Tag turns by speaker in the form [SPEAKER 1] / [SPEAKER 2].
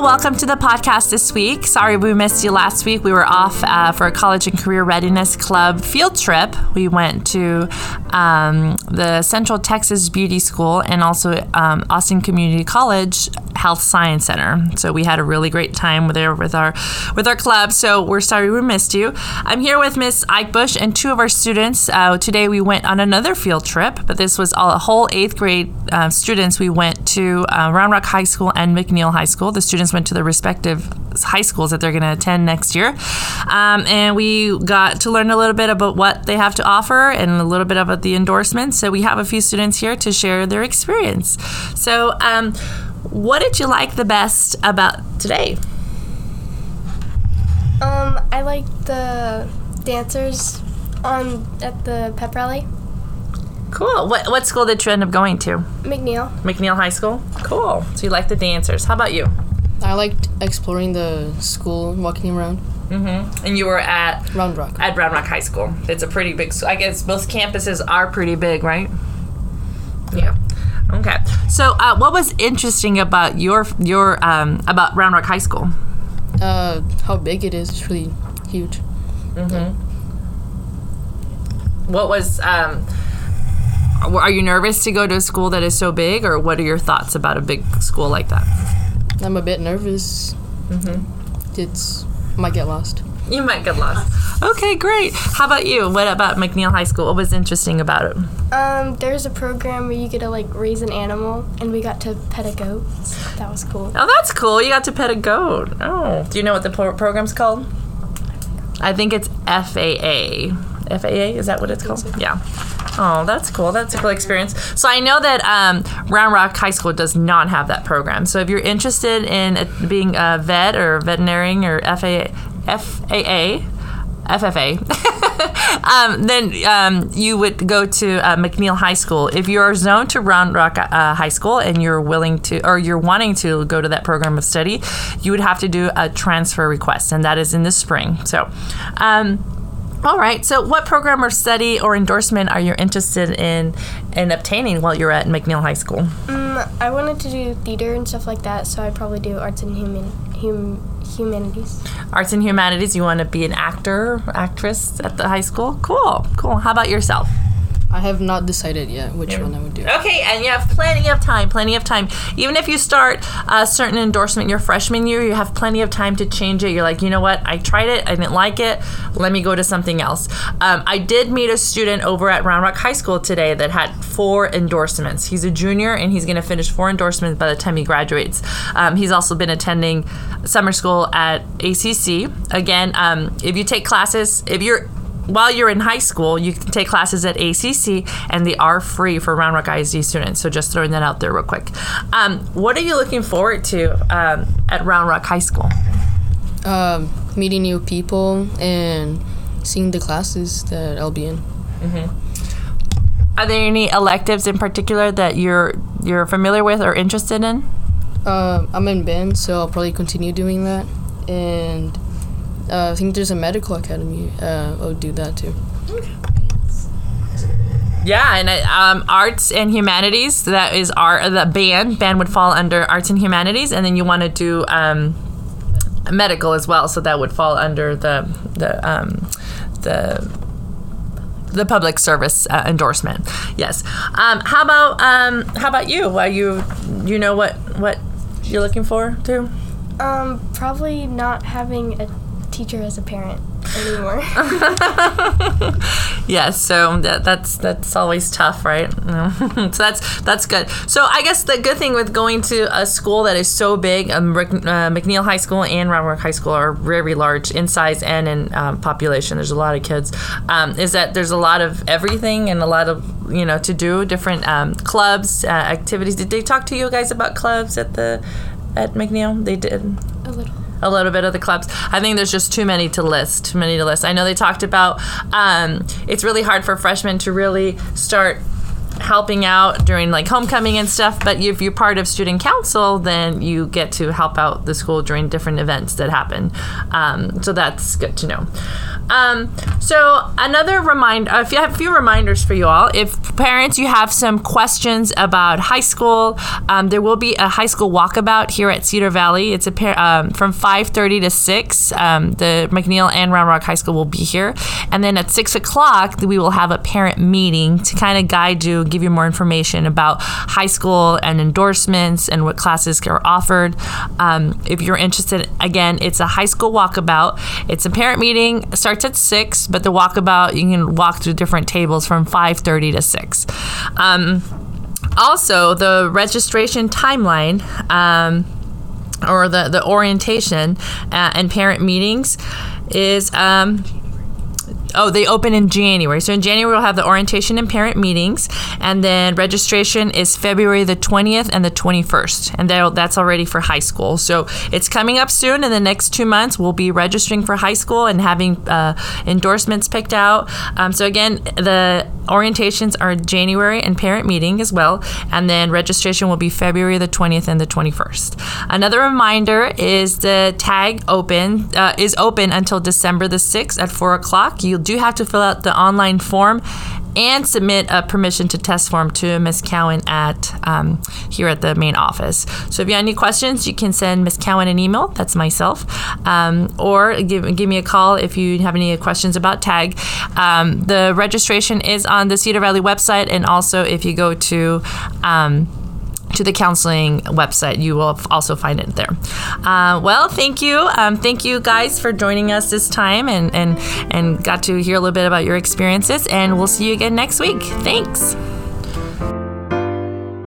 [SPEAKER 1] Welcome to the podcast this week. Sorry we missed you last week. We were off uh, for a college and career readiness club field trip. We went to um, the Central Texas Beauty School and also um, Austin Community College Health Science Center. So we had a really great time there with our with our club. So we're sorry we missed you. I'm here with Miss Ike Bush and two of our students. Uh, today we went on another field trip, but this was all, a whole eighth grade uh, students. We went to uh, Round Rock High School and McNeil High School. The students went to the respective high schools that they're going to attend next year, um, and we got to learn a little bit about what they have to offer and a little bit about the endorsements. So we have a few students here to share their experience. So. Um, what did you like the best about today?
[SPEAKER 2] Um, I like the dancers on at the pep rally.
[SPEAKER 1] Cool. What what school did you end up going to?
[SPEAKER 2] McNeil.
[SPEAKER 1] McNeil High School. Cool. So you like the dancers. How about you?
[SPEAKER 3] I liked exploring the school, walking around.
[SPEAKER 1] Mm-hmm. And you were at
[SPEAKER 3] Round Rock.
[SPEAKER 1] at Round Rock High School. It's a pretty big. school. I guess most campuses are pretty big, right? Okay. So, uh, what was interesting about your your um, about Round Rock High School?
[SPEAKER 3] Uh, how big it is. It's really huge.
[SPEAKER 1] What was um, are you nervous to go to a school that is so big, or what are your thoughts about a big school like that?
[SPEAKER 3] I'm a bit nervous. Mm-hmm. It's might get lost.
[SPEAKER 1] You might get lost. Okay, great. How about you? What about McNeil High School? What was interesting about it?
[SPEAKER 2] Um, there's a program where you get to like raise an animal, and we got to pet a goat. That was cool.
[SPEAKER 1] Oh, that's cool. You got to pet a goat. Oh, do you know what the pro- program's called? I think it's FAA. FAA is that what it's called? Yeah. Oh, that's cool. That's a cool experience. So I know that um, Round Rock High School does not have that program. So if you're interested in uh, being a vet or veterinarian or FAA, FAA, FFA, um, then um, you would go to uh, McNeil High School. If you're zoned to Round Rock uh, High School and you're willing to, or you're wanting to go to that program of study, you would have to do a transfer request, and that is in the spring. So, um, all right. So, what program or study or endorsement are you interested in in obtaining while you're at McNeil High School?
[SPEAKER 2] I wanted to do theater and stuff like that, so I'd probably do arts and human hum, humanities.
[SPEAKER 1] Arts and humanities. You want to be an actor, actress at the high school? Cool, cool. How about yourself?
[SPEAKER 3] I have not decided yet which one I would do.
[SPEAKER 1] Okay, and you have plenty of time, plenty of time. Even if you start a certain endorsement your freshman year, you have plenty of time to change it. You're like, you know what? I tried it, I didn't like it. Let me go to something else. Um, I did meet a student over at Round Rock High School today that had four endorsements. He's a junior and he's going to finish four endorsements by the time he graduates. Um, he's also been attending summer school at ACC. Again, um, if you take classes, if you're while you're in high school, you can take classes at ACC, and they are free for Round Rock ISD students. So just throwing that out there real quick. Um, what are you looking forward to um, at Round Rock High School?
[SPEAKER 3] Um, meeting new people and seeing the classes that I'll be in.
[SPEAKER 1] Are there any electives in particular that you're you're familiar with or interested in?
[SPEAKER 3] Uh, I'm in band, so I'll probably continue doing that. And uh, I think there's a medical academy. Uh, I'll do that too.
[SPEAKER 1] Yeah, and uh, um, arts and humanities. That is our the band. Band would fall under arts and humanities, and then you want to do um, medical as well. So that would fall under the the um, the the public service uh, endorsement. Yes. Um, how about um, how about you? Are you you know what what you're looking for too?
[SPEAKER 2] Um, probably not having a teacher as a parent anymore.
[SPEAKER 1] yes, so that, that's that's always tough, right? so that's that's good. So I guess the good thing with going to a school that is so big, um, Rick- uh, McNeil High School and Round Rock High School are very large in size and in um, population. There's a lot of kids. Um, is that there's a lot of everything and a lot of you know to do different um, clubs, uh, activities. Did they talk to you guys about clubs at the at McNeil? They did
[SPEAKER 2] a little.
[SPEAKER 1] A little bit of the clubs. I think there's just too many to list. Too many to list. I know they talked about um, it's really hard for freshmen to really start helping out during like homecoming and stuff. But if you're part of student council, then you get to help out the school during different events that happen. Um, so that's good to know. Um, so another reminder, a few, a few reminders for you all. If parents, you have some questions about high school, um, there will be a high school walkabout here at Cedar Valley. It's a pair um, from 5:30 to 6. Um, the McNeil and Round Rock High School will be here, and then at six o'clock we will have a parent meeting to kind of guide you, give you more information about high school and endorsements and what classes are offered. Um, if you're interested, again, it's a high school walkabout. It's a parent meeting. Starts at six, but the walkabout you can walk through different tables from 5:30 to 6. Um, also, the registration timeline. Um, or the, the orientation uh, and parent meetings is um, Oh, they open in January. So in January, we'll have the orientation and parent meetings. And then registration is February the 20th and the 21st. And that's already for high school. So it's coming up soon. In the next two months, we'll be registering for high school and having uh, endorsements picked out. Um, so again, the orientations are January and parent meeting as well. And then registration will be February the 20th and the 21st. Another reminder is the tag open uh, is open until December the 6th at 4 o'clock. You do have to fill out the online form and submit a permission to test form to Ms. Cowan at um, here at the main office. So if you have any questions, you can send Ms. Cowan an email. That's myself, um, or give give me a call if you have any questions about tag. Um, the registration is on the Cedar Valley website, and also if you go to um, to the counseling website. You will also find it there. Uh, well, thank you. Um, thank you guys for joining us this time and, and, and got to hear a little bit about your experiences. And we'll see you again next week. Thanks.